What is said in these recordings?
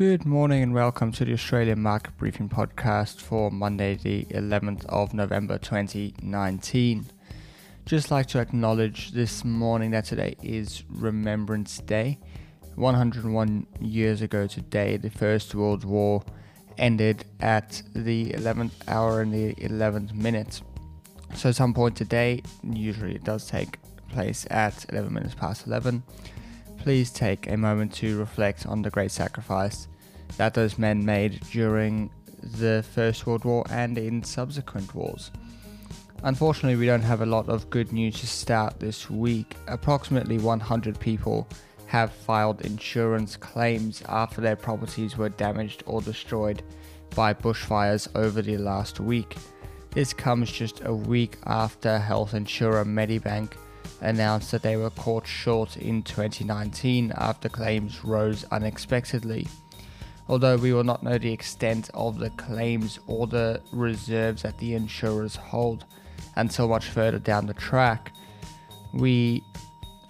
Good morning and welcome to the Australian Market Briefing podcast for Monday, the 11th of November 2019. Just like to acknowledge this morning that today is Remembrance Day. 101 years ago today, the First World War ended at the 11th hour and the 11th minute. So, at some point today, usually it does take place at 11 minutes past 11 please take a moment to reflect on the great sacrifice that those men made during the First World War and in subsequent wars. Unfortunately, we don't have a lot of good news to start this week. Approximately 100 people have filed insurance claims after their properties were damaged or destroyed by bushfires over the last week. This comes just a week after health insurer Medibank announced that they were caught short in 2019 after claims rose unexpectedly. Although we will not know the extent of the claims or the reserves that the insurers hold until much further down the track, we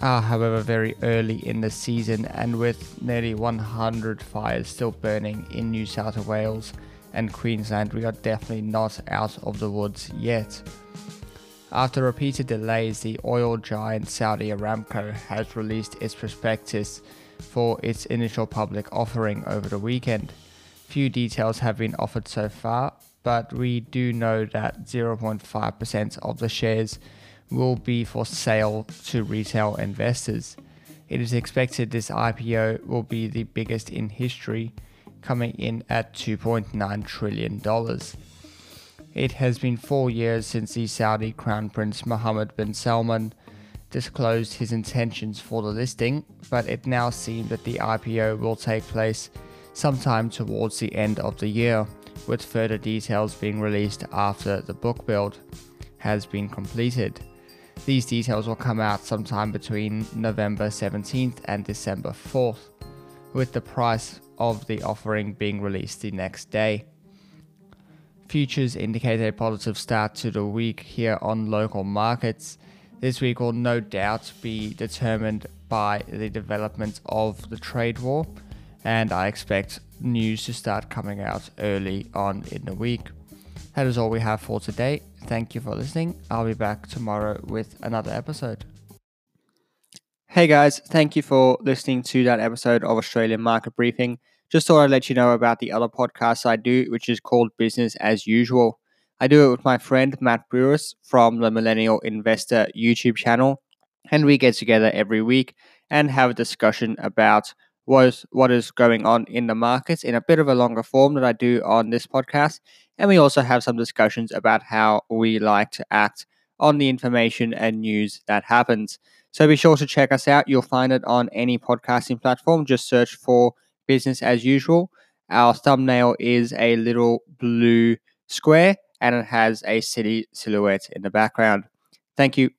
are, however, very early in the season, and with nearly 100 fires still burning in New South Wales and Queensland, we are definitely not out of the woods yet. After repeated delays, the oil giant Saudi Aramco has released its prospectus for its initial public offering over the weekend. Few details have been offered so far, but we do know that 0.5% of the shares will be for sale to retail investors. It is expected this IPO will be the biggest in history, coming in at $2.9 trillion. It has been four years since the Saudi Crown Prince Mohammed bin Salman disclosed his intentions for the listing, but it now seems that the IPO will take place sometime towards the end of the year, with further details being released after the book build has been completed. These details will come out sometime between November 17th and December 4th, with the price of the offering being released the next day. Futures indicate a positive start to the week here on local markets. This week will no doubt be determined by the development of the trade war, and I expect news to start coming out early on in the week. That is all we have for today. Thank you for listening. I'll be back tomorrow with another episode. Hey guys, thank you for listening to that episode of Australian Market Briefing. Just thought I'd let you know about the other podcast I do, which is called Business as Usual. I do it with my friend Matt Brewis from the Millennial Investor YouTube channel, and we get together every week and have a discussion about what is, what is going on in the markets in a bit of a longer form that I do on this podcast. And we also have some discussions about how we like to act on the information and news that happens. So be sure to check us out. You'll find it on any podcasting platform. Just search for business as usual. Our thumbnail is a little blue square and it has a city silhouette in the background. Thank you.